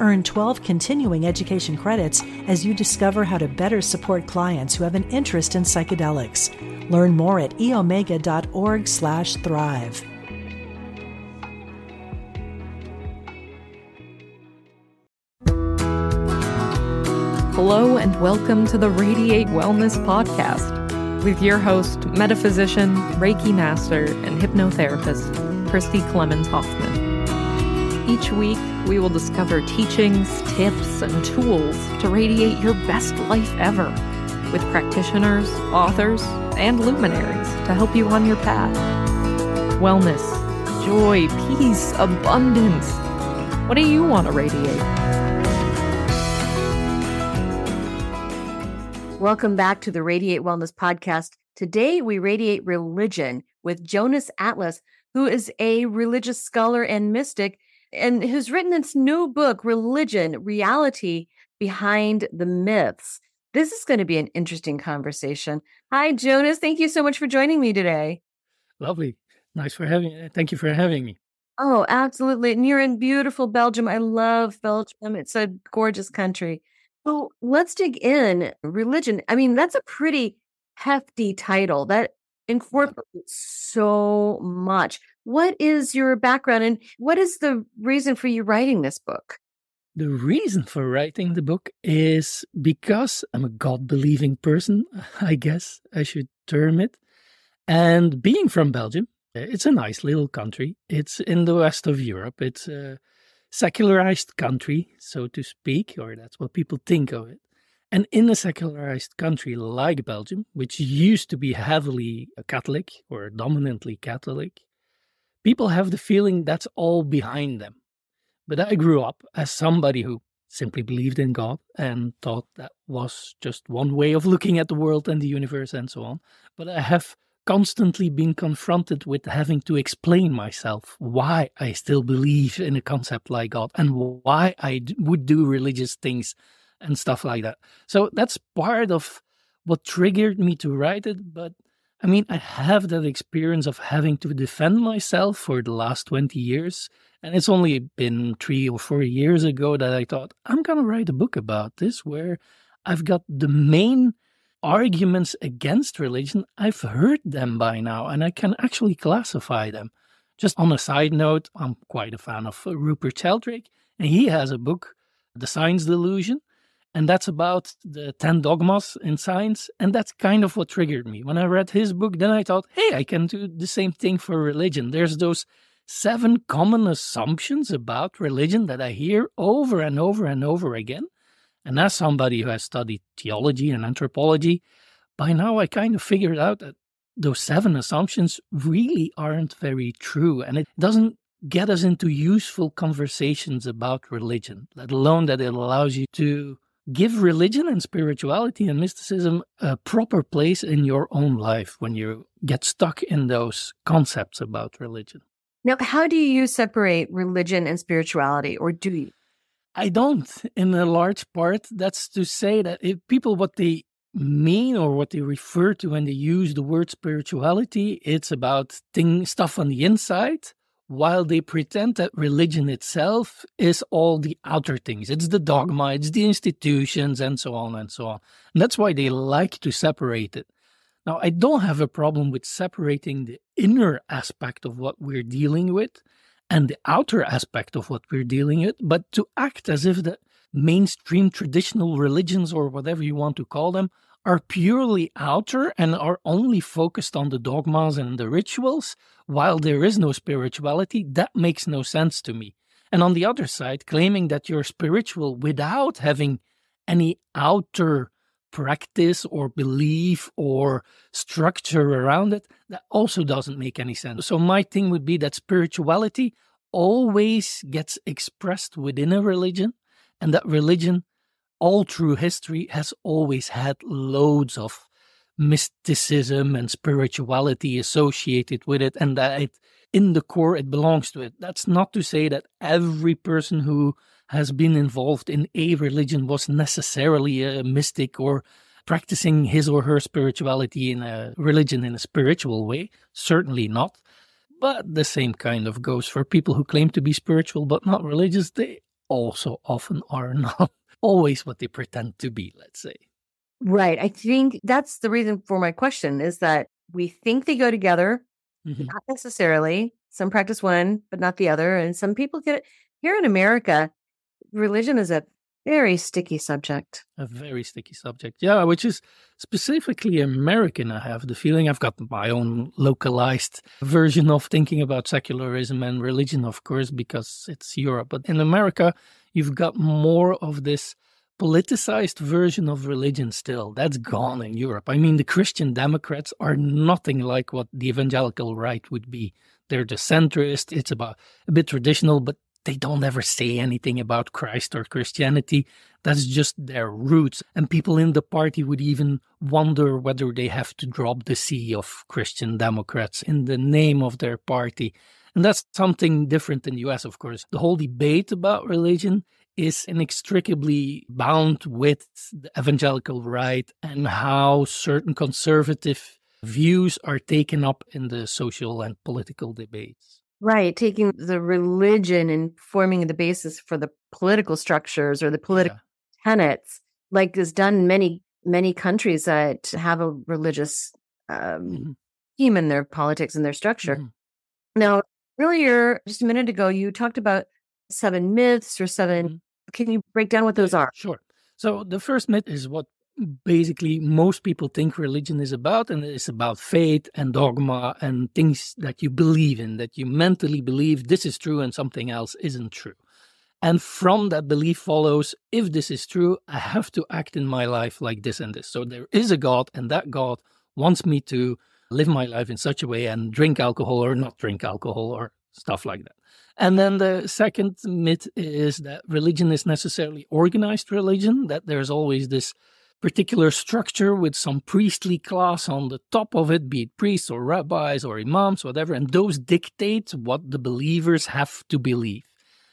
Earn 12 continuing education credits as you discover how to better support clients who have an interest in psychedelics. Learn more at eomega.org/thrive. Hello and welcome to the Radiate Wellness podcast with your host, metaphysician, Reiki master, and hypnotherapist, Christy Clemens Hoffman. Each week, we will discover teachings, tips, and tools to radiate your best life ever with practitioners, authors, and luminaries to help you on your path. Wellness, joy, peace, abundance. What do you want to radiate? Welcome back to the Radiate Wellness Podcast. Today, we radiate religion with Jonas Atlas, who is a religious scholar and mystic and who's written this new book, Religion, Reality Behind the Myths. This is going to be an interesting conversation. Hi, Jonas. Thank you so much for joining me today. Lovely. Nice for having uh, thank you for having me. Oh, absolutely. And you're in beautiful Belgium. I love Belgium. It's a gorgeous country. So let's dig in. Religion. I mean, that's a pretty hefty title that incorporates so much. What is your background and what is the reason for you writing this book? The reason for writing the book is because I'm a God believing person, I guess I should term it. And being from Belgium, it's a nice little country. It's in the west of Europe. It's a secularized country, so to speak, or that's what people think of it. And in a secularized country like Belgium, which used to be heavily Catholic or dominantly Catholic, people have the feeling that's all behind them. But I grew up as somebody who simply believed in God and thought that was just one way of looking at the world and the universe and so on. But I have constantly been confronted with having to explain myself why I still believe in a concept like God and why I would do religious things and stuff like that. So that's part of what triggered me to write it. But I mean, I have that experience of having to defend myself for the last 20 years. And it's only been three or four years ago that I thought, I'm going to write a book about this where I've got the main arguments against religion. I've heard them by now and I can actually classify them. Just on a side note, I'm quite a fan of Rupert Sheldrake, and he has a book, The Science Delusion, and that's about the 10 dogmas in science. And that's kind of what triggered me. When I read his book, then I thought, hey, I can do the same thing for religion. There's those seven common assumptions about religion that I hear over and over and over again. And as somebody who has studied theology and anthropology, by now I kind of figured out that those seven assumptions really aren't very true. And it doesn't get us into useful conversations about religion, let alone that it allows you to give religion and spirituality and mysticism a proper place in your own life when you get stuck in those concepts about religion. Now, how do you separate religion and spirituality, or do you? I don't, in a large part. That's to say that if people, what they mean or what they refer to when they use the word spirituality, it's about thing, stuff on the inside while they pretend that religion itself is all the outer things. It's the dogma, it's the institutions, and so on and so on. And that's why they like to separate it. Now, I don't have a problem with separating the inner aspect of what we're dealing with and the outer aspect of what we're dealing with, but to act as if the mainstream traditional religions or whatever you want to call them are purely outer and are only focused on the dogmas and the rituals, while there is no spirituality, that makes no sense to me. And on the other side, claiming that you're spiritual without having any outer practice or belief or structure around it, that also doesn't make any sense. So, my thing would be that spirituality always gets expressed within a religion, and that religion all through history has always had loads of mysticism and spirituality associated with it, and that it, in the core it belongs to it. That's not to say that every person who has been involved in a religion was necessarily a mystic or practicing his or her spirituality in a religion in a spiritual way. Certainly not. But the same kind of goes for people who claim to be spiritual but not religious. They also often are not always what they pretend to be, let's say. Right. I think that's the reason for my question is that we think they go together, mm-hmm. not necessarily. Some practice one, but not the other. And some people get it. Here in America, religion is a very sticky subject. A very sticky subject. Yeah, which is specifically American, I have the feeling. I've got my own localized version of thinking about secularism and religion, of course, because it's Europe. But in America, you've got more of this politicized version of religion still. That's gone in Europe. I mean, the Christian Democrats are nothing like what the evangelical right would be. They're the centrist. It's about a bit traditional, but they don't ever say anything about Christ or Christianity. That's just their roots. And people in the party would even wonder whether they have to drop the C of Christian Democrats in the name of their party. And that's something different in the US, of course. The whole debate about religion is inextricably bound with the evangelical right and how certain conservative views are taken up in the social and political debates. Right, taking the religion and forming the basis for the political structures or the political yeah. tenets, like is done in many many countries that have a religious um, mm-hmm. theme in their politics and their structure. Mm-hmm. Now, earlier, just a minute ago, you talked about seven myths or 7 mm-hmm. Can you break down what those are? Sure. So the first myth is what basically most people think religion is about and it's about faith and dogma and things that you believe in that you mentally believe this is true and something else isn't true and from that belief follows if this is true i have to act in my life like this and this so there is a god and that god wants me to live my life in such a way and drink alcohol or not drink alcohol or stuff like that and then the second myth is that religion is necessarily organized religion that there's always this particular structure with some priestly class on the top of it, be it priests or rabbis or imams, whatever, and those dictate what the believers have to believe.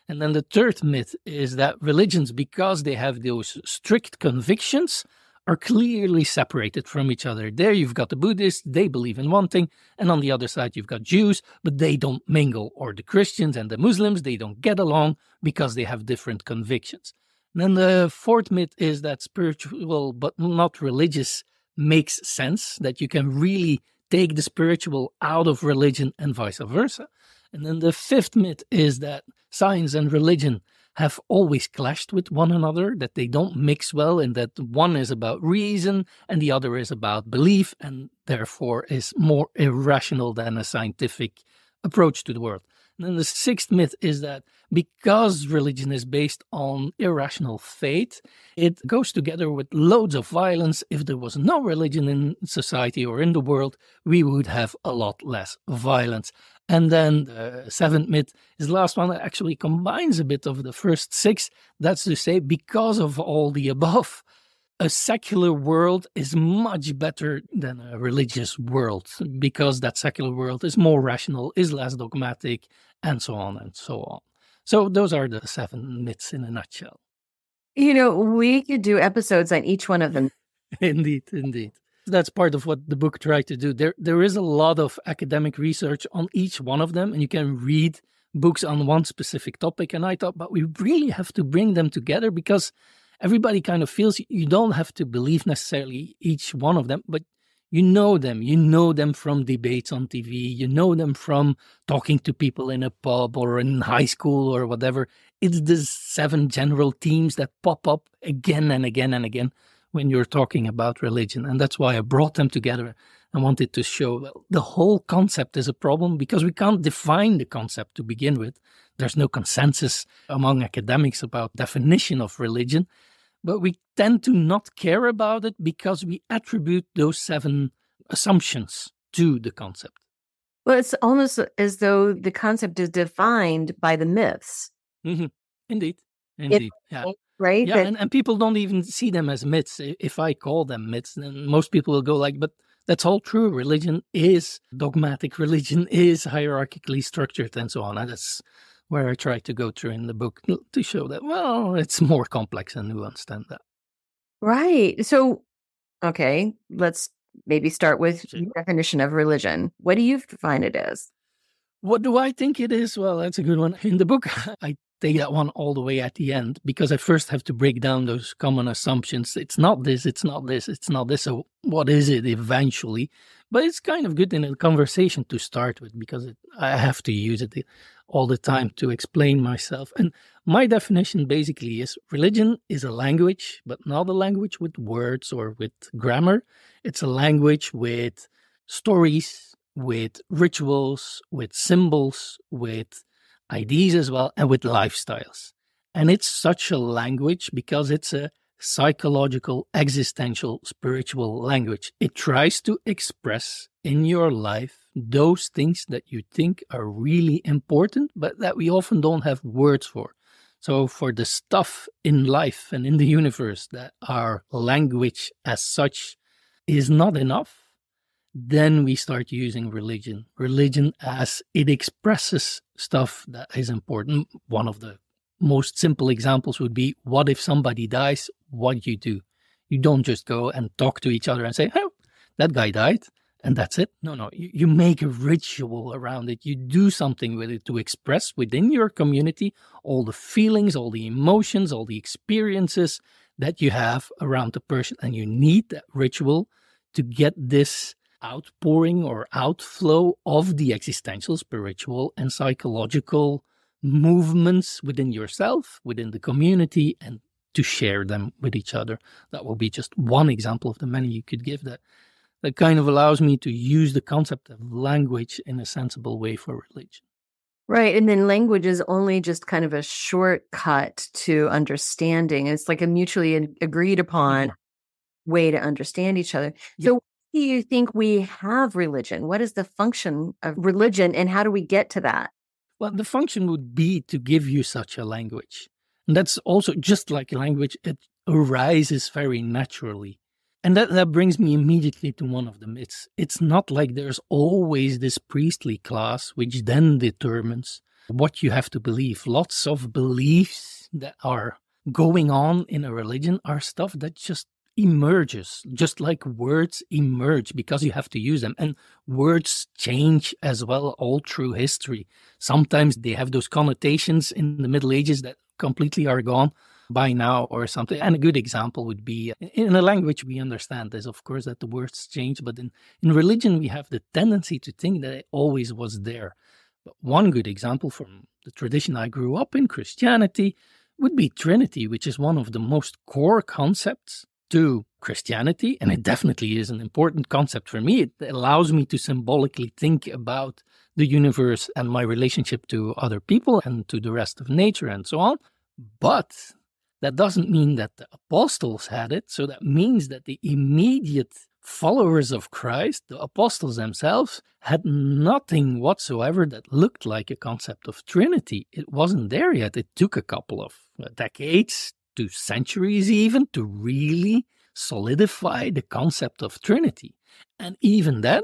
And then the third myth is that religions, because they have those strict convictions, are clearly separated from each other. There you've got the Buddhists, they believe in one thing, and on the other side you've got Jews, but they don't mingle, or the Christians and the Muslims, they don't get along because they have different convictions. Then the fourth myth is that spiritual but not religious makes sense, that you can really take the spiritual out of religion and vice versa. And then the fifth myth is that science and religion have always clashed with one another, that they don't mix well, and that one is about reason and the other is about belief, and therefore is more irrational than a scientific approach to the world. And then the sixth myth is that because religion is based on irrational faith, it goes together with loads of violence. If there was no religion in society or in the world, we would have a lot less violence. And then the seventh myth is the last one that actually combines a bit of the first six. That's to say, because of all the above, a secular world is much better than a religious world because that secular world is more rational, is less dogmatic, and so on and so on. So those are the seven myths in a nutshell. You know, we could do episodes on each one of them. indeed, indeed. That's part of what the book tried to do. There there is a lot of academic research on each one of them, and you can read books on one specific topic. And I thought, but we really have to bring them together because everybody kind of feels you don't have to believe necessarily each one of them, but you know them. You know them from debates on TV. You know them from talking to people in a pub or in high school or whatever. It's the seven general themes that pop up again and again and again when you're talking about religion. And that's why I brought them together and wanted to show well, the whole concept is a problem because we can't define the concept to begin with. There's no consensus among academics about definition of religion but we tend to not care about it because we attribute those seven assumptions to the concept. Well, it's almost as though the concept is defined by the myths. Mm-hmm. Indeed. Indeed. It, yeah. Right? Yeah, That- and, and people don't even see them as myths. If I call them myths, then most people will go like, but that's all true. Religion is dogmatic. Religion is hierarchically structured and so on. And that's where I try to go through in the book to show that, well, it's more complex and nuanced than that. right. So, okay, let's maybe start with definition of religion. What do you define it as? What do I think it is? Well, that's a good one. In the book, I take that one all the way at the end because I first have to break down those common assumptions. It's not this, it's not this, it's not this. So, what is it eventually? But it's kind of good in a conversation to start with because it, I have to use it all the time to explain myself. And my definition basically is religion is a language, but not a language with words or with grammar. It's a language with stories, with rituals, with symbols, with ideas as well, and with lifestyles. And it's such a language because it's a psychological, existential, spiritual language. It tries to express in your life those things that you think are really important, but that we often don't have words for. So, for the stuff in life and in the universe that our language as such is not enough, then we start using religion. Religion as it expresses stuff that is important. One of the most simple examples would be what if somebody dies? What do you do? You don't just go and talk to each other and say, oh, that guy died and that's it. No, no, you, you make a ritual around it. You do something with it to express within your community all the feelings, all the emotions, all the experiences that you have around the person. And you need that ritual to get this outpouring or outflow of the existential, spiritual, and psychological movements within yourself, within the community, and to share them with each other. That will be just one example of the many you could give that. That kind of allows me to use the concept of language in a sensible way for religion. Right. And then language is only just kind of a shortcut to understanding. It's like a mutually agreed upon way to understand each other. Yeah. So, do you think we have religion? What is the function of religion and how do we get to that? Well, the function would be to give you such a language. And that's also just like language, it arises very naturally. And that, that brings me immediately to one of them. myths. It's not like there's always this priestly class which then determines what you have to believe. Lots of beliefs that are going on in a religion are stuff that just emerges, just like words emerge because you have to use them. And words change as well all through history. Sometimes they have those connotations in the Middle Ages that completely are gone by now or something. And a good example would be in a language we understand is, of course, that the words change, but in, in religion, we have the tendency to think that it always was there. But one good example from the tradition I grew up in, Christianity, would be Trinity, which is one of the most core concepts to Christianity. And it definitely is an important concept for me. It allows me to symbolically think about the universe and my relationship to other people and to the rest of nature and so on. But that doesn't mean that the apostles had it. So that means that the immediate followers of Christ, the apostles themselves, had nothing whatsoever that looked like a concept of Trinity. It wasn't there yet. It took a couple of uh, decades to centuries even to really solidify the concept of Trinity. And even then,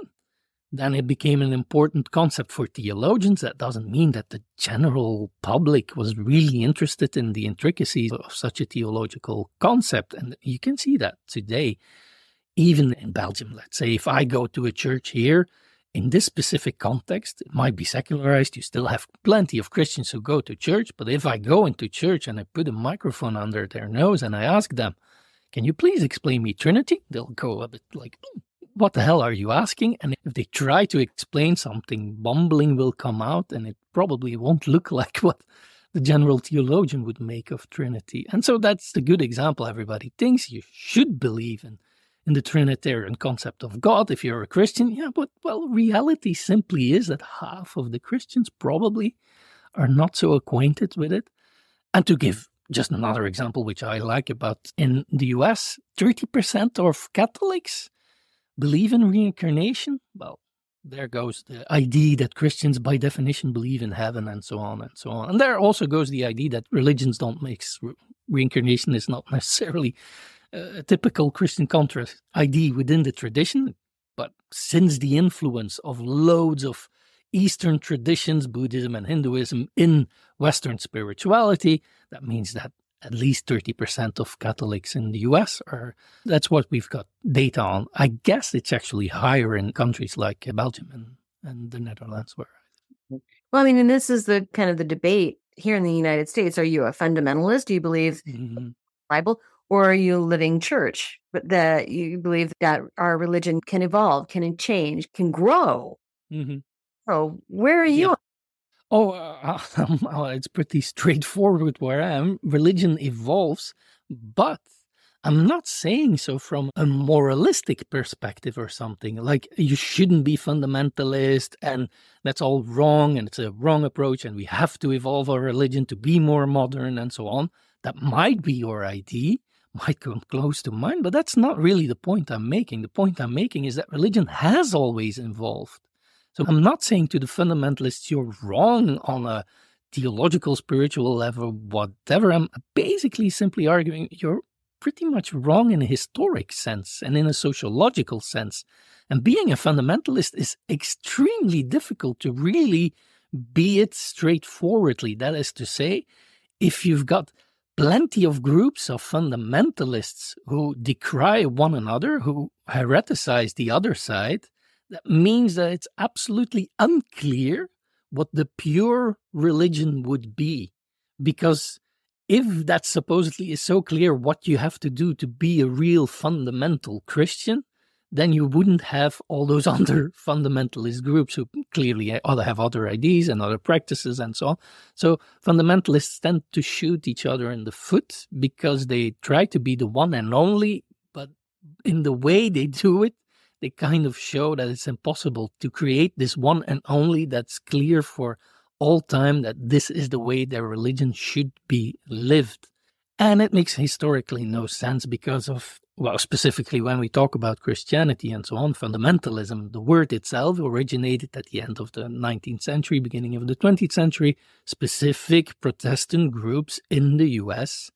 then it became an important concept for theologians. That doesn't mean that the general public was really interested in the intricacies of such a theological concept. And you can see that today, even in Belgium. Let's say if I go to a church here, in this specific context, it might be secularized. You still have plenty of Christians who go to church. But if I go into church and I put a microphone under their nose and I ask them, can you please explain me Trinity? They'll go a bit like, "Hmm, what the hell are you asking? And if they try to explain something, bumbling will come out and it probably won't look like what the general theologian would make of Trinity. And so that's the good example. Everybody thinks you should believe in, in the Trinitarian concept of God if you're a Christian. Yeah, but well, reality simply is that half of the Christians probably are not so acquainted with it. And to give just another example, which I like about in the US, 30% of Catholics believe in reincarnation. Well, there goes the idea that Christians, by definition, believe in heaven and so on and so on. And there also goes the idea that religions don't mix reincarnation is not necessarily a typical Christian contrast idea within the tradition, but since the influence of loads of Eastern traditions, Buddhism and Hinduism, in Western spirituality, that means that at least 30% of Catholics in the US are, that's what we've got data on. I guess it's actually higher in countries like Belgium and, and the Netherlands where. Well, I mean, and this is the kind of the debate here in the United States. Are you a fundamentalist? Do you believe mm-hmm. Bible? Or are you a living church? But that you believe that our religion can evolve, can change, can grow. Mm-hmm. So where are you? Yeah. Oh, uh, well, it's pretty straightforward where I am. Religion evolves, but I'm not saying so from a moralistic perspective or something. Like you shouldn't be fundamentalist and that's all wrong and it's a wrong approach and we have to evolve our religion to be more modern and so on. That might be your idea, might come close to mine, but that's not really the point I'm making. The point I'm making is that religion has always evolved. So I'm not saying to the fundamentalists you're wrong on a theological, spiritual level, whatever. I'm basically simply arguing you're pretty much wrong in a historic sense and in a sociological sense. And being a fundamentalist is extremely difficult to really be it straightforwardly. That is to say, if you've got plenty of groups of fundamentalists who decry one another, who hereticize the other side, that means that it's absolutely unclear what the pure religion would be. Because if that supposedly is so clear what you have to do to be a real fundamental Christian, then you wouldn't have all those other fundamentalist groups who clearly have other ideas and other practices and so on. So fundamentalists tend to shoot each other in the foot because they try to be the one and only, but in the way they do it, they kind of show that it's impossible to create this one and only that's clear for all time that this is the way their religion should be lived. And it makes historically no sense because of, well, specifically when we talk about Christianity and so on, fundamentalism, the word itself originated at the end of the 19th century, beginning of the 20th century, specific Protestant groups in the US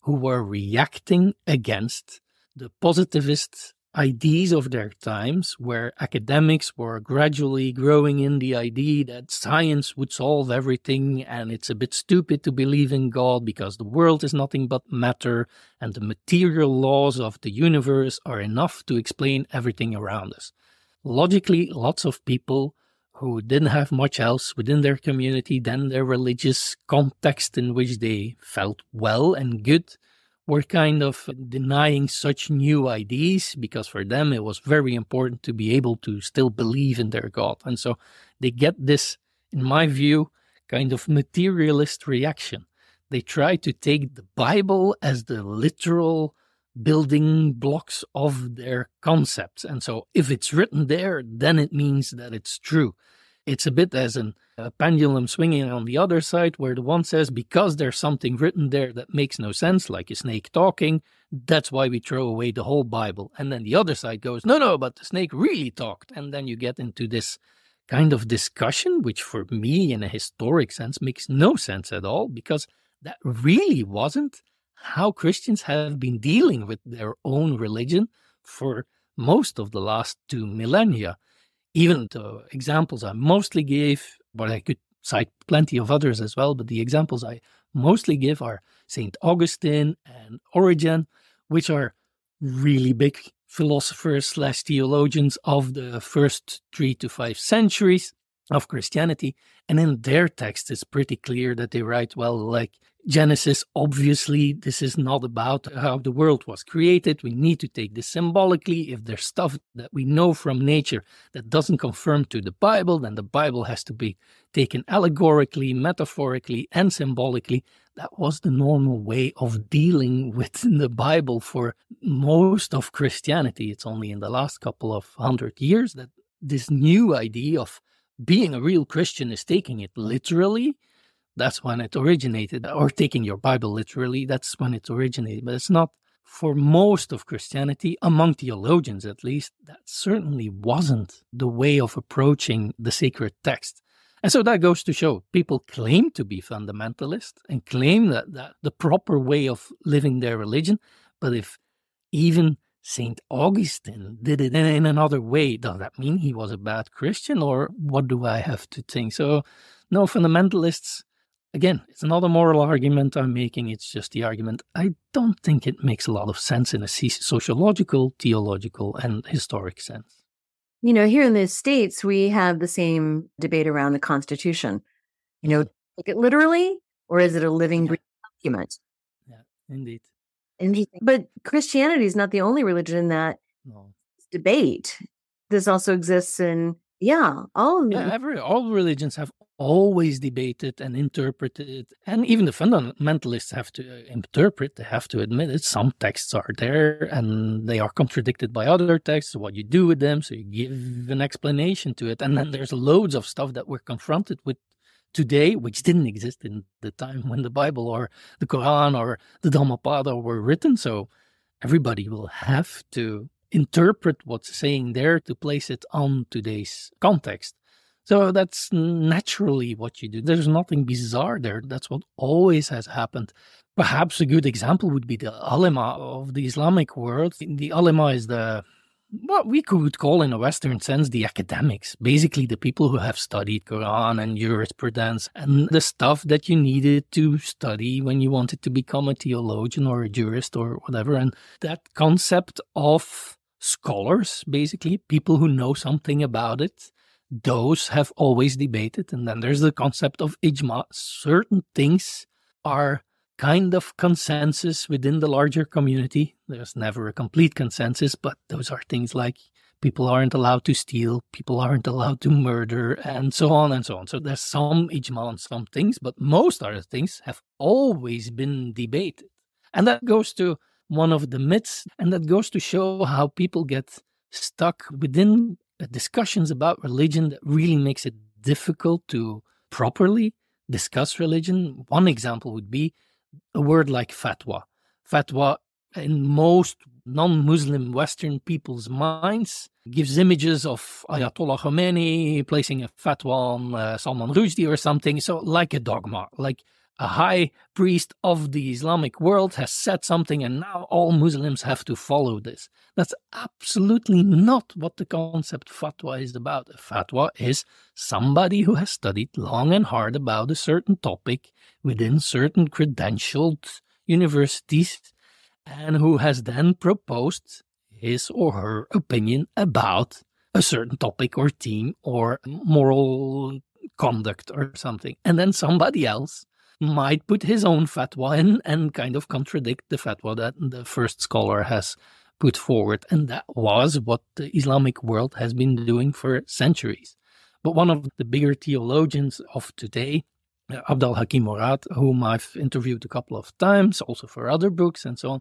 who were reacting against the positivist ideas of their times, where academics were gradually growing in the idea that science would solve everything and it's a bit stupid to believe in God because the world is nothing but matter and the material laws of the universe are enough to explain everything around us. Logically, lots of people who didn't have much else within their community than their religious context in which they felt well and good were kind of denying such new ideas because for them it was very important to be able to still believe in their God. And so they get this, in my view, kind of materialist reaction. They try to take the Bible as the literal building blocks of their concepts. And so if it's written there, then it means that it's true. It's a bit as an, a pendulum swinging on the other side, where the one says, because there's something written there that makes no sense, like a snake talking, that's why we throw away the whole Bible. And then the other side goes, no, no, but the snake really talked. And then you get into this kind of discussion, which for me, in a historic sense, makes no sense at all, because that really wasn't how Christians have been dealing with their own religion for most of the last two millennia even the examples I mostly gave, but I could cite plenty of others as well, but the examples I mostly give are St. Augustine and Origen, which are really big philosophers slash theologians of the first three to five centuries of Christianity. And in their text, it's pretty clear that they write, well, like Genesis, obviously, this is not about how the world was created. We need to take this symbolically. If there's stuff that we know from nature that doesn't confirm to the Bible, then the Bible has to be taken allegorically, metaphorically, and symbolically. That was the normal way of dealing with the Bible for most of Christianity. It's only in the last couple of hundred years that this new idea of being a real Christian is taking it literally that's when it originated, or taking your Bible literally, that's when it originated. But it's not for most of Christianity, among theologians at least, that certainly wasn't the way of approaching the sacred text. And so that goes to show people claim to be fundamentalist and claim that, that the proper way of living their religion. But if even St. Augustine did it in another way, does that mean he was a bad Christian or what do I have to think? So, no, fundamentalists, again, it's not a moral argument I'm making, it's just the argument. I don't think it makes a lot of sense in a sociological, theological, and historic sense. You know, here in the States, we have the same debate around the Constitution. You know, take it literally, or is it a living yeah. document? Yeah, indeed. Interesting. But Christianity is not the only religion that no. debate. This also exists in yeah, all yeah, every all religions have always debated and interpreted, and even the fundamentalists have to uh, interpret. They have to admit it. Some texts are there, and they are contradicted by other texts. What you do with them, so you give an explanation to it, and then there's loads of stuff that we're confronted with today, which didn't exist in the time when the Bible or the Quran or the Dhammapada were written. So everybody will have to interpret what's saying there to place it on today's context. So that's naturally what you do. There's nothing bizarre there. That's what always has happened. Perhaps a good example would be the ulema of the Islamic world. The ulema is the what we could call in a Western sense the academics, basically the people who have studied Quran and jurisprudence and the stuff that you needed to study when you wanted to become a theologian or a jurist or whatever. And that concept of scholars, basically, people who know something about it. Those have always debated. And then there's the concept of ijma. Certain things are kind of consensus within the larger community. There's never a complete consensus, but those are things like people aren't allowed to steal, people aren't allowed to murder, and so on and so on. So there's some ijma on some things, but most other things have always been debated. And that goes to one of the myths. And that goes to show how people get stuck within discussions about religion that really makes it difficult to properly discuss religion. One example would be a word like fatwa. Fatwa, in most non Muslim Western people's minds, gives images of Ayatollah Khomeini placing a fatwa on uh, Salman Rushdie or something. So, like a dogma, like a high priest of the Islamic world has said something and now all Muslims have to follow this. That's absolutely not what the concept fatwa is about. A fatwa is somebody who has studied long and hard about a certain topic within certain credentialed universities and who has then proposed his or her opinion about a certain topic or theme or moral conduct or something. And then somebody else might put his own fatwa in and kind of contradict the fatwa that the first scholar has put forward. And that was what the Islamic world has been doing for centuries. But one of the bigger theologians of today, Abdul Hakim Murad, whom I've interviewed a couple of times, also for other books and so on,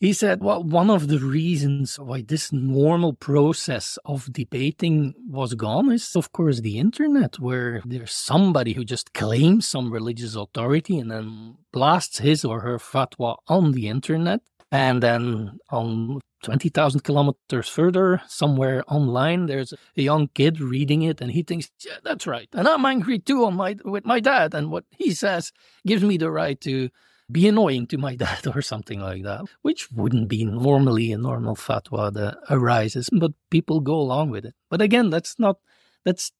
he said, well, one of the reasons why this normal process of debating was gone is, of course, the internet, where there's somebody who just claims some religious authority and then blasts his or her fatwa on the internet. And then on 20,000 kilometers further, somewhere online, there's a young kid reading it and he thinks, yeah, that's right. And I'm angry too on my, with my dad. And what he says gives me the right to be annoying to my dad or something like that, which wouldn't be normally a normal fatwa that arises, but people go along with it. But again, that's not, that's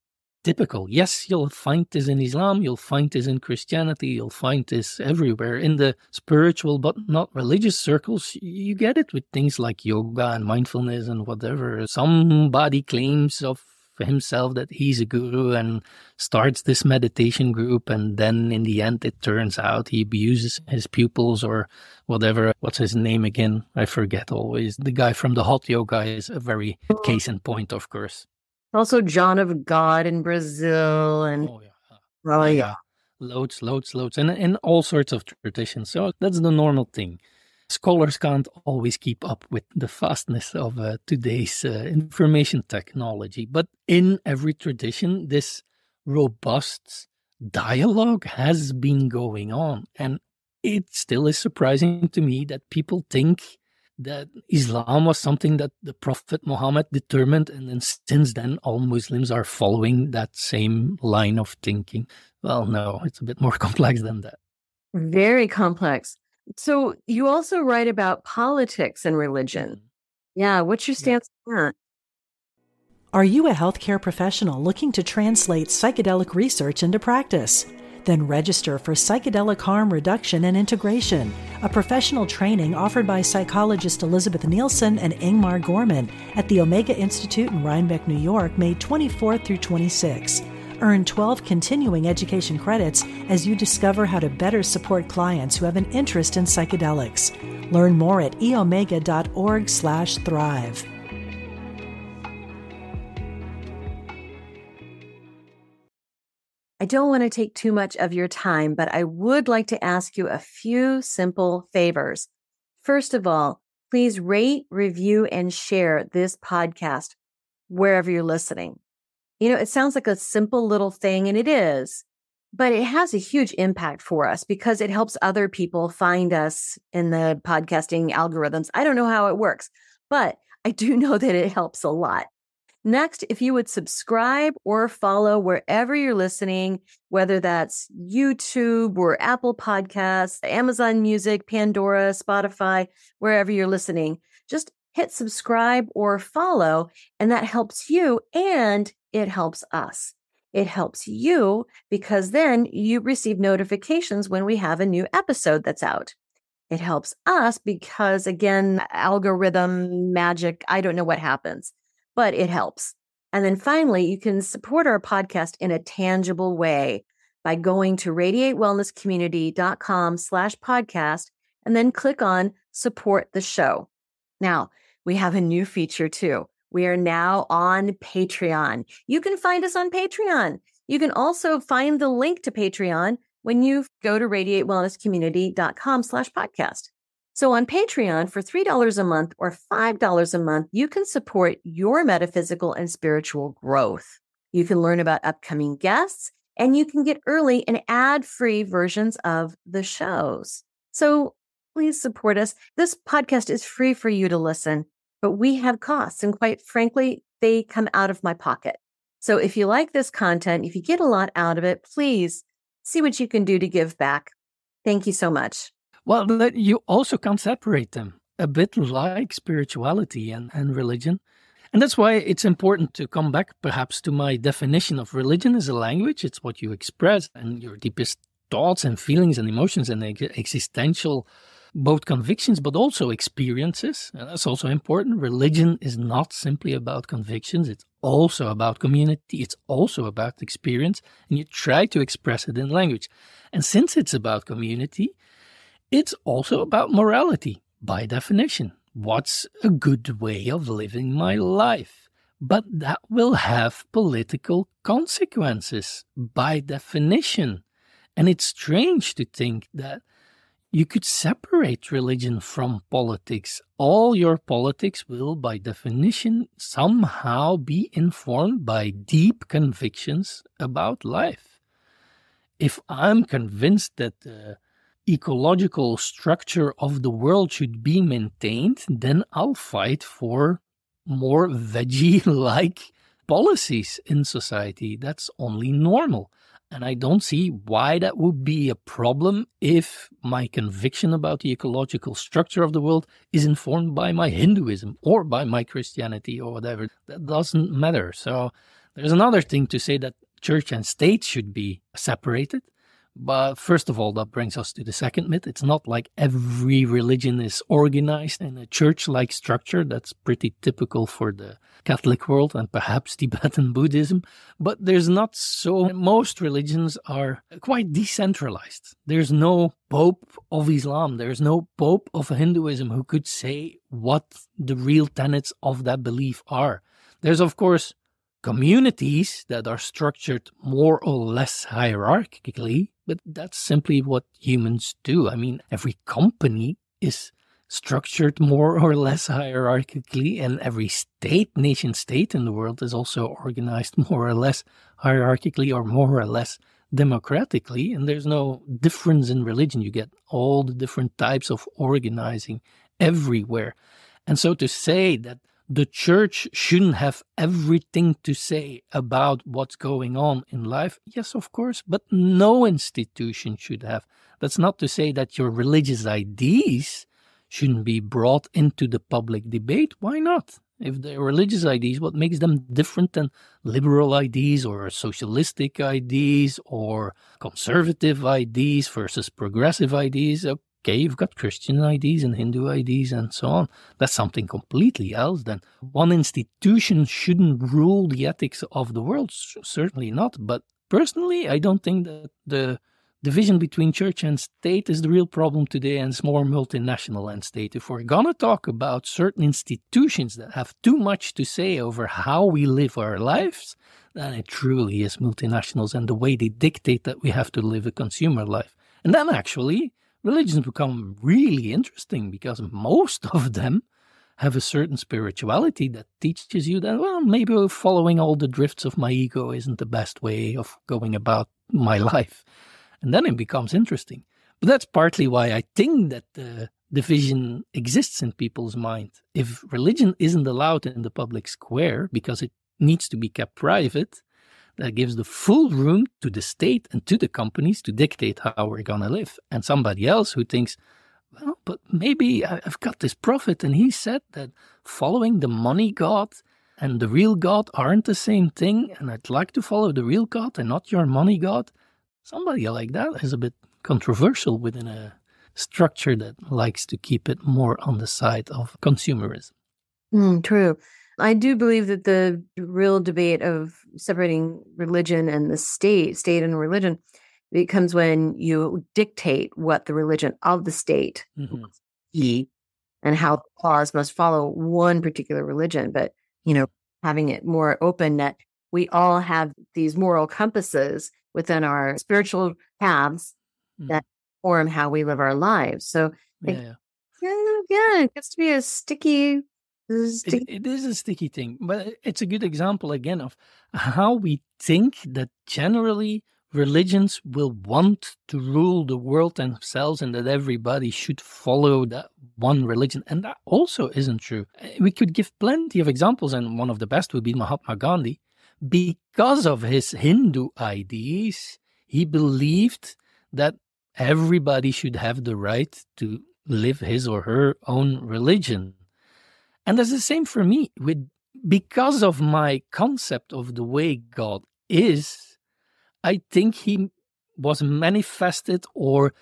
typical. Yes, you'll find this in Islam, you'll find this in Christianity, you'll find this everywhere. In the spiritual but not religious circles, you get it with things like yoga and mindfulness and whatever. Somebody claims of himself that he's a guru and starts this meditation group. And then in the end, it turns out he abuses his pupils or whatever. What's his name again? I forget always. The guy from the hot yoga is a very case in point, of course. Also, John of God in Brazil. And oh, yeah. Oh, yeah. Loads, loads, loads, and in all sorts of traditions. So that's the normal thing scholars can't always keep up with the fastness of uh, today's uh, information technology. But in every tradition, this robust dialogue has been going on. And it still is surprising to me that people think that Islam was something that the Prophet Muhammad determined, and then since then, all Muslims are following that same line of thinking. Well, no, it's a bit more complex than that. Very complex. So you also write about politics and religion. Mm-hmm. Yeah. What's your stance yeah. on that? Are you a healthcare professional looking to translate psychedelic research into practice? Then register for Psychedelic Harm Reduction and Integration, a professional training offered by psychologist Elizabeth Nielson and Ingmar Gorman at the Omega Institute in Rhinebeck, New York, May 24 through 26. Earn 12 continuing education credits as you discover how to better support clients who have an interest in psychedelics. Learn more at eomega.org/thrive. I don't want to take too much of your time, but I would like to ask you a few simple favors. First of all, please rate, review, and share this podcast wherever you're listening. You know, it sounds like a simple little thing, and it is, but it has a huge impact for us because it helps other people find us in the podcasting algorithms. I don't know how it works, but I do know that it helps a lot. Next, if you would subscribe or follow wherever you're listening, whether that's YouTube or Apple Podcasts, Amazon Music, Pandora, Spotify, wherever you're listening, just hit subscribe or follow, and that helps you and it helps us. It helps you because then you receive notifications when we have a new episode that's out. It helps us because, again, algorithm magic, I don't know what happens but it helps. And then finally, you can support our podcast in a tangible way by going to radiatewellnesscommunity.com slash podcast and then click on support the show. Now, we have a new feature too. We are now on Patreon. You can find us on Patreon. You can also find the link to Patreon when you go to radiatewellnesscommunity.com slash podcast. So on Patreon, for $3 a month or $5 a month, you can support your metaphysical and spiritual growth. You can learn about upcoming guests and you can get early and ad free versions of the shows. So please support us. This podcast is free for you to listen, but we have costs. And quite frankly, they come out of my pocket. So if you like this content, if you get a lot out of it, please see what you can do to give back. Thank you so much. Well, you also can't separate them, a bit like spirituality and, and religion. And that's why it's important to come back perhaps to my definition of religion as a language. It's what you express and your deepest thoughts and feelings and emotions and existential both convictions but also experiences. And that's also important. Religion is not simply about convictions, it's also about community, it's also about experience, and you try to express it in language. And since it's about community, it's also about morality, by definition. What's a good way of living my life? But that will have political consequences, by definition. And it's strange to think that you could separate religion from politics. All your politics will, by definition, somehow be informed by deep convictions about life. If I'm convinced that the ecological structure of the world should be maintained, then I'll fight for more veggie like policies in society. That's only normal. And I don't see why that would be a problem if my conviction about the ecological structure of the world is informed by my Hinduism or by my Christianity or whatever. That doesn't matter. So there's another thing to say that church and state should be separated. But first of all, that brings us to the second myth. It's not like every religion is organized in a church like structure. That's pretty typical for the Catholic world and perhaps Tibetan Buddhism. But there's not so, most religions are quite decentralized. There's no Pope of Islam, there's no Pope of Hinduism who could say what the real tenets of that belief are. There's, of course, communities that are structured more or less hierarchically, but that's simply what humans do. I mean, every company is structured more or less hierarchically, and every state, nation state in the world is also organized more or less hierarchically or more or less democratically. And there's no difference in religion. You get all the different types of organizing everywhere. And so to say that the church shouldn't have everything to say about what's going on in life. Yes, of course, but no institution should have. That's not to say that your religious ideas shouldn't be brought into the public debate. Why not? If they're religious ideas, what makes them different than liberal ideas or socialistic ideas or conservative ideas versus progressive ideas? Uh, okay, you've got Christian ideas and Hindu ideas and so on. That's something completely else. Then one institution shouldn't rule the ethics of the world. Certainly not. But personally, I don't think that the division between church and state is the real problem today, and it's more multinational and state. If we're gonna talk about certain institutions that have too much to say over how we live our lives, then it truly is multinationals and the way they dictate that we have to live a consumer life. And then actually, religions become really interesting because most of them have a certain spirituality that teaches you that, well, maybe following all the drifts of my ego isn't the best way of going about my life. And then it becomes interesting. But that's partly why I think that the division exists in people's mind. If religion isn't allowed in the public square because it needs to be kept private, that gives the full room to the state and to the companies to dictate how we're going to live. And somebody else who thinks, well, but maybe I've got this prophet and he said that following the money God and the real God aren't the same thing, and I'd like to follow the real God and not your money God. Somebody like that is a bit controversial within a structure that likes to keep it more on the side of consumerism. Mm, true. I do believe that the real debate of separating religion and the state, state and religion, becomes when you dictate what the religion of the state mm-hmm. and how laws must follow one particular religion. But, you know, having it more open that we all have these moral compasses within our spiritual paths mm-hmm. that form how we live our lives. So, yeah, yeah. yeah, it gets to be a sticky it, it is a sticky thing, but it's a good example again of how we think that generally religions will want to rule the world themselves and that everybody should follow that one religion. And that also isn't true. Eh, we could give plenty of examples, and one of the best would be Mahatma Gandhi. Because of his Hindu ideas, he believed that everybody should have the right to live his or her own religion. And that's the same for me. With because of my concept of the way God is, I think he was manifested or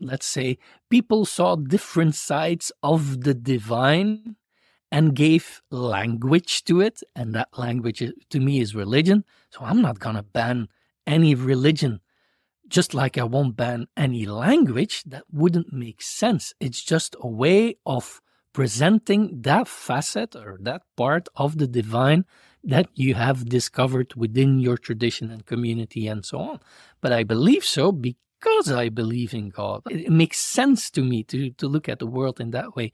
let's say people saw different sides of the divine and gave language to it. And that language uh, to me is religion. So i'm not going to ban any religion. Just like i won't ban any language that wouldn't make sense. It's just a way of presenting that facet or that part of the divine that you have discovered within your tradition and community and so on. But I believe so because I believe in God. It makes sense to me to, to look at the world in that way.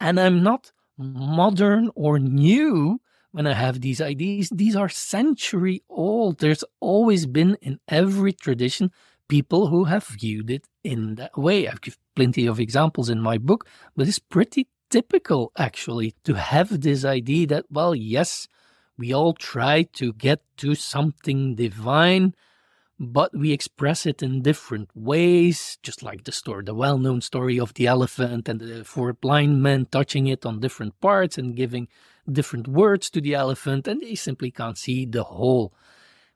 And I'm not modern or new when I have these ideas. These are century old. There's always been in every tradition people who have viewed it in that way. I've given plenty of examples in my book, but it's pretty typical, actually, to have this idea that, well, yes, we all try to get to something divine, but we express it in different ways, just like the story, the well-known story of the elephant and the four blind men touching it on different parts and giving different words to the elephant, and they simply can't see the whole.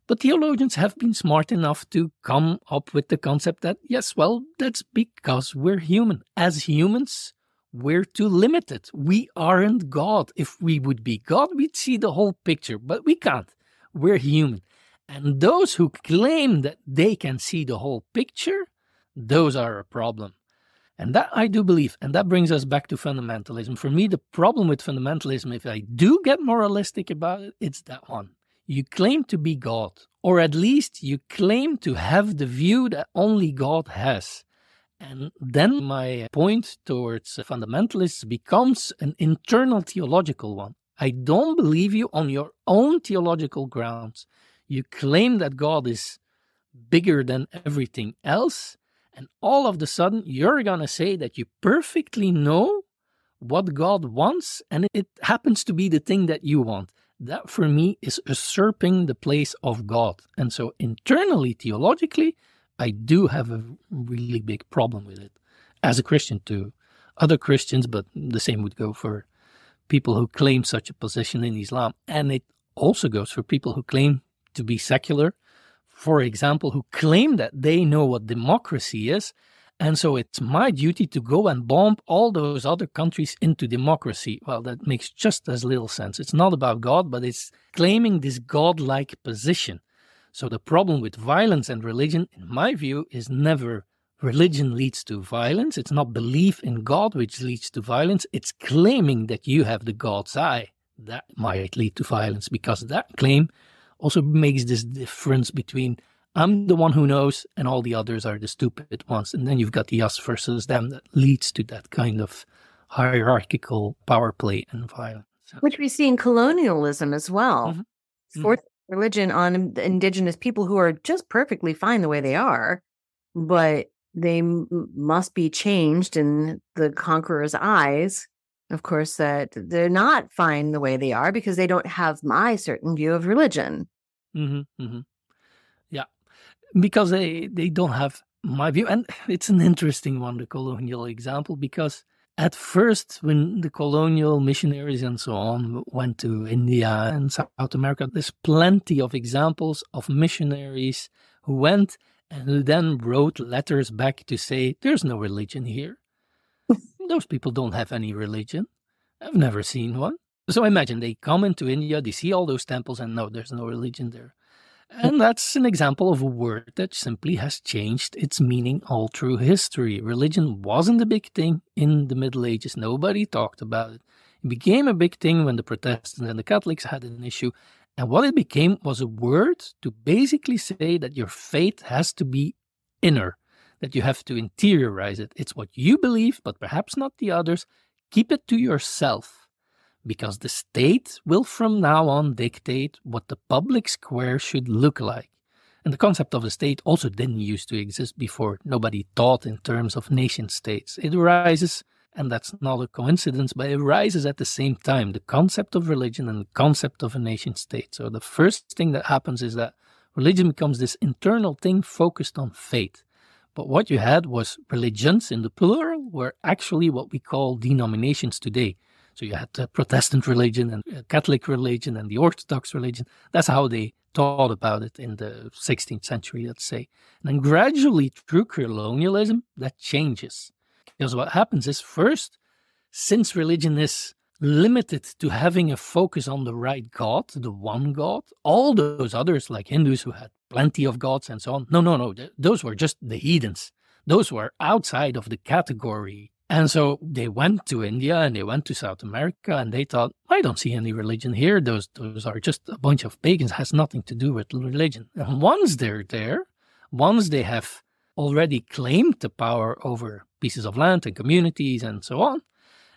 But theologians have been smart enough to come up with the concept that, yes, well, that's because we're human. As humans, we're too limited. We aren't God. If we would be God, we'd see the whole picture, but we can't. We're human. And those who claim that they can see the whole picture, those are a problem. And that I do believe. And that brings us back to fundamentalism. For me, the problem with fundamentalism, if I do get moralistic about it, it's that one. You claim to be God, or at least you claim to have the view that only God has. And then my point towards fundamentalists becomes an internal theological one. I don't believe you on your own theological grounds. You claim that God is bigger than everything else, and all of a sudden you're going to say that you perfectly know what God wants, and it happens to be the thing that you want. That for me is usurping the place of God. And so, internally, theologically, I do have a really big problem with it as a Christian too. Other Christians, but the same would go for people who claim such a position in Islam. And it also goes for people who claim to be secular, for example, who claim that they know what democracy is and so it's my duty to go and bomb all those other countries into democracy. Well, that makes just as little sense. It's not about God, but it's claiming this godlike position. So the problem with violence and religion, in my view, is never religion leads to violence. It's not belief in God which leads to violence. It's claiming that you have the God's eye. That might lead to violence because that claim also makes this difference between I'm the one who knows, and all the others are the stupid ones. And then you've got the us versus them that leads to that kind of hierarchical power play and violence. Which we see in colonialism as well. Mm-hmm. Mm-hmm. Religion on indigenous people who are just perfectly fine the way they are, but they m- must be changed in the conqueror's eyes. Of course, that they're not fine the way they are because they don't have my certain view of religion. Mm-hmm, mm-hmm Yeah, because they, they don't have my view. And it's an interesting one, the colonial example, because at first, when the colonial missionaries and so on went to India and South America, there's plenty of examples of missionaries who went and who then wrote letters back to say, There's no religion here. Those people don't have any religion. I've never seen one. So imagine they come into India, they see all those temples, and no, there's no religion there. And that's an example of a word that simply has changed its meaning all through history. Religion wasn't a big thing in the Middle Ages, nobody talked about it. It became a big thing when the Protestants and the Catholics had an issue. And what it became was a word to basically say that your faith has to be inner, that you have to interiorize it. It's what you believe, but perhaps not the others. Keep it to yourself because the state will from now on dictate what the public square should look like. And the concept of a state also didn't used to exist before. Nobody thought in terms of nation states. It arises, and that's not a coincidence, but it arises at the same time the concept of religion and the concept of a nation state. So the first thing that happens is that religion becomes this internal thing focused on faith. But what you had was religions in the plural were actually what we call denominations today. So you had the Protestant religion and uh, Catholic religion and the Orthodox religion. That's how they thought about it in the 16th century, let's say. And then gradually through colonialism, that changes. Because what happens is first, since religion is limited to having a focus on the right God, the one God, all those others, like Hindus who had plenty of gods and so on, no, no, no, those were just the heathens. Those were outside of the category and so they went to India and they went to South America and they thought, I don't see any religion here. Those those are just a bunch of pagans, has nothing to do with religion. And once they're there, once they have already claimed the power over pieces of land and communities and so on,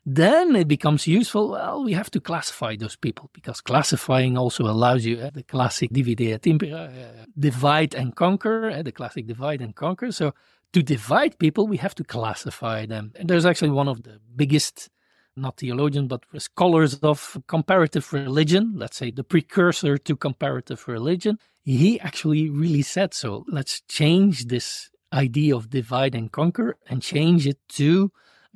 then it becomes useful. Well, we have to classify those people because classifying also allows you uh, the classic divide et impera, uh, divide and conquer, uh, the classic divide and conquer. So to divide people, we have to classify them. And there's actually one of the biggest, not theologians, but scholars of comparative religion, let's say the precursor to comparative religion. He actually really said so. Let's change this idea of divide and conquer and change it to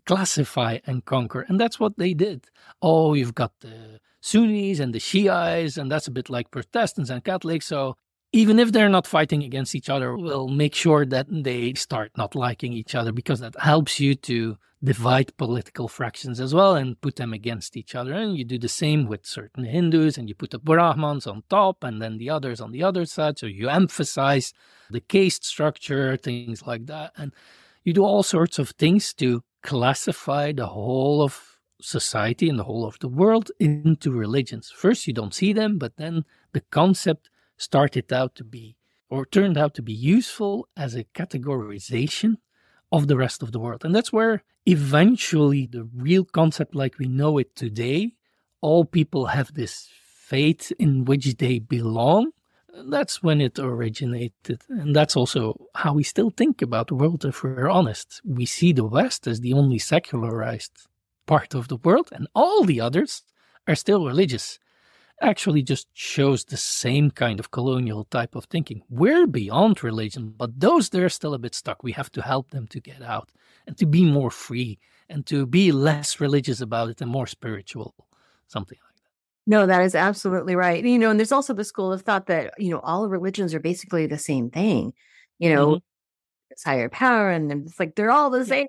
classify and conquer. And that's what they did. Oh, you've got the Sunnis and the Shiites, and that's a bit like Protestants and Catholics. So even if they're not fighting against each other, we'll make sure that they start not liking each other because that helps you to divide political fractions as well and put them against each other. And you do the same with certain Hindus and you put the Brahmins on top and then the others on the other side. So you emphasize the caste structure, things like that. And you do all sorts of things to classify the whole of society and the whole of the world into religions. First, you don't see them, but then the concept started out to be or turned out to be useful as a categorization of the rest of the world. And that's where eventually the real concept, like we know it today, all people have this faith in which they belong. That's when it originated. And that's also how we still think about the world, if we're honest. We see the West as the only secularized part of the world, and all the others are still religious. Actually, just shows the same kind of colonial type of thinking. We're beyond religion, but those they're still a bit stuck, we have to help them to get out and to be more free and to be less religious about it and more spiritual, something like that. No, that is absolutely right. You know, and there's also the school of thought that, you know, all religions are basically the same thing. You know, mm-hmm. it's higher power and it's like they're all the same.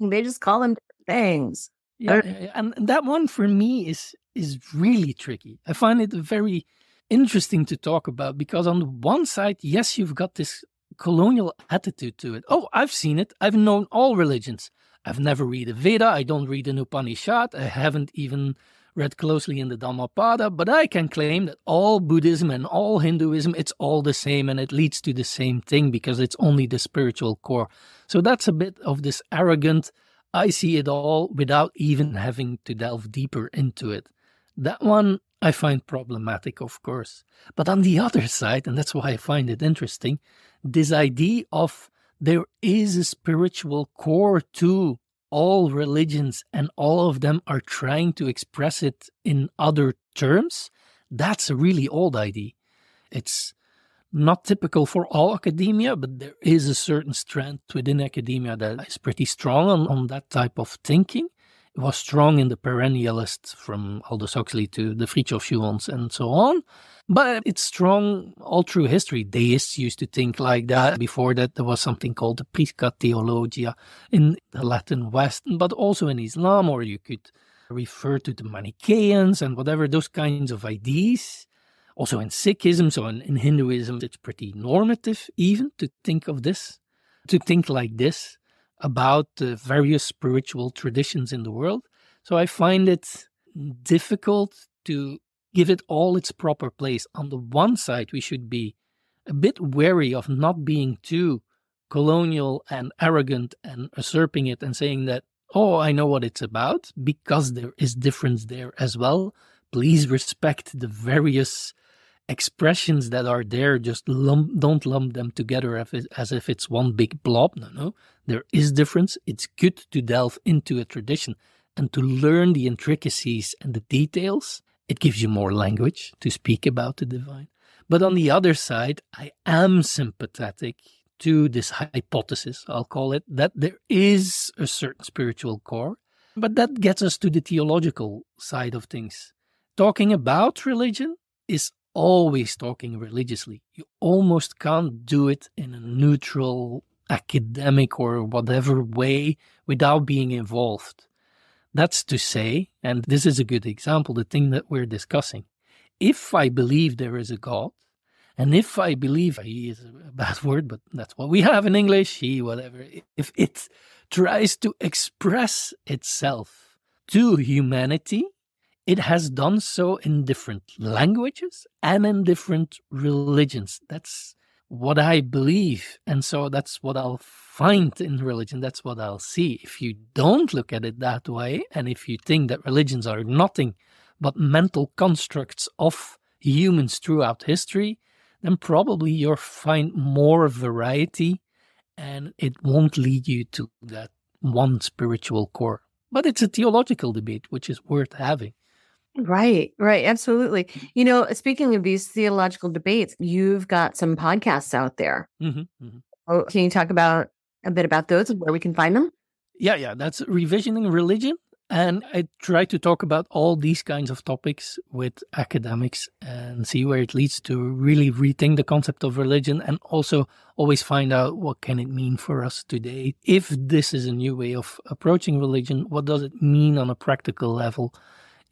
They just call them things. Yeah, and that one for me is is really tricky. I find it very interesting to talk about because on one side, yes, you've got this colonial attitude to it. Oh, I've seen it. I've known all religions. I've never read a Veda. I don't read an Upanishad. I haven't even read closely in the Dhammapada, but I can claim that all Buddhism and all Hinduism, it's all the same and it leads to the same thing because it's only the spiritual core. So that's a bit of this arrogant, I see it all without even having to delve deeper into it. That one I find problematic, of course. But on the other side, and that's why I find it interesting, this idea of there is a spiritual core to all religions and all of them are trying to express it in other terms, that's a really old idea. It's not typical for all academia, but there is a certain strand within academia that is pretty strong on, on that type of thinking. Was strong in the perennialists from Aldous Huxley to the Frithjof Schuons and so on. But it's strong all through history. Deists used to think like that. Before that, there was something called the Prisca Theologia in the Latin West, but also in Islam, or you could refer to the Manichaeans and whatever, those kinds of ideas. Also in Sikhism, so in, in Hinduism, it's pretty normative even to think of this, to think like this about the various spiritual traditions in the world. So I find it difficult to give it all its proper place. On the one side, we should be a bit wary of not being too colonial and arrogant and usurping it and saying that, oh, I know what it's about, because there is difference there as well. Please respect the various expressions that are there just lump, don't lump them together as if, as if it's one big blob no no. There is difference. It's good to delve into a tradition and to learn the intricacies and the details. It gives you more language to speak about the divine. But on the other side i am sympathetic to this hypothesis i'll call it that there is a certain spiritual core but that gets us to the theological side of things. Talking about religion is always talking religiously. You almost can't do it in a neutral, academic, or whatever way without being involved. That's to say, and this is a good example, the thing that we're discussing. If I believe there is a God, and if I believe he is a bad word, but that's what we have in English, he, whatever, if it tries to express itself to humanity, it has done so in different languages and in different religions. That's what I believe. And so that's what I'll find in religion. That's what I'll see. If you don't look at it that way, and if you think that religions are nothing but mental constructs of humans throughout history, then probably you'll find more variety and it won't lead you to that one spiritual core. But it's a theological debate, which is worth having. Right, right, absolutely. You know, speaking of these theological debates, you've got some podcasts out there. Mm-hmm, mm-hmm. Oh, can you talk about a bit about those and where we can find them? Yeah, yeah, that's revisioning religion, and I try to talk about all these kinds of topics with academics and see where it leads to really rethink the concept of religion, and also always find out what can it mean for us today. If this is a new way of approaching religion, what does it mean on a practical level?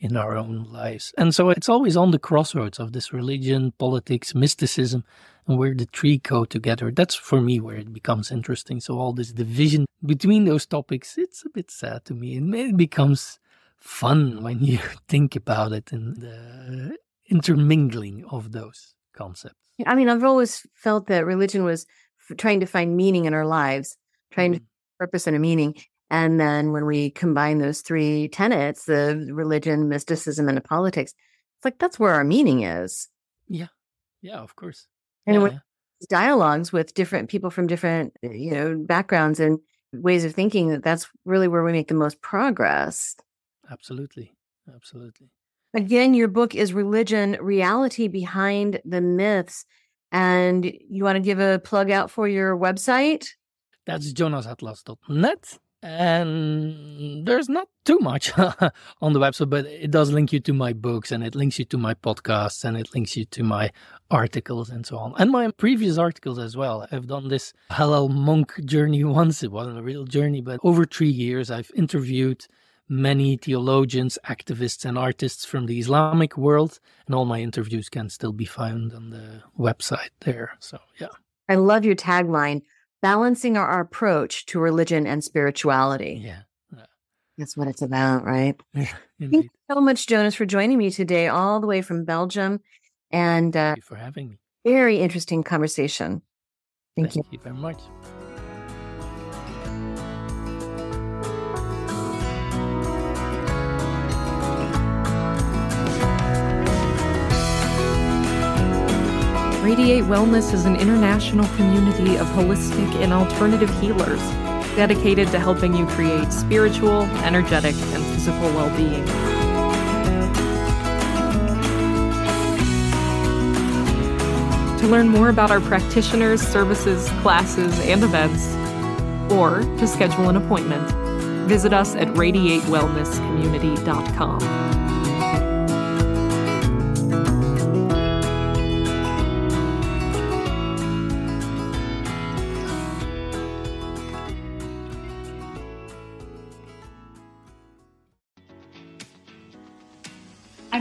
In our own lives. And so it's always on the crossroads of this religion, politics, mysticism, and where the three go together. That's for me where it becomes interesting. So all this division between those topics, it's a bit sad to me. And it becomes fun when you think about it and the intermingling of those concepts. I mean, I've always felt that religion was trying to find meaning in our lives, trying mm. to purpose and a meaning. And then when we combine those three tenets, the religion, mysticism, and the politics, it's like that's where our meaning is. Yeah. Yeah, of course. And yeah, with yeah. dialogues with different people from different, eh, you know, backgrounds and ways of thinking, that that's really where we make the most progress. absolutely. Absolutely. Again, your book is Religion Reality Behind the Myths. And you want to give a plug out for your website? That's jonasatlas.net. And there's not too much on the website, but it does link you to my books and it links you to my podcasts and it links you to my articles and so on. And my previous articles as well. I've done this halal monk journey once. It wasn't a real journey, but over three years, I've interviewed many theologians, activists, and artists from the Islamic world. And all my interviews can still be found on the website there. So, yeah. I love your tagline balancing our, approach to religion and spirituality. Yeah. yeah. That's what it's about, right? Yeah, Thank you so much, Jonas, for joining me today, all the way from Belgium. And uh, Thank you for having me. Very interesting conversation. Thank, Thank you. you very much. Radiate Wellness is an international community of holistic and alternative healers dedicated to helping you create spiritual, energetic, and physical well being. To learn more about our practitioners, services, classes, and events, or to schedule an appointment, visit us at radiatewellnesscommunity.com.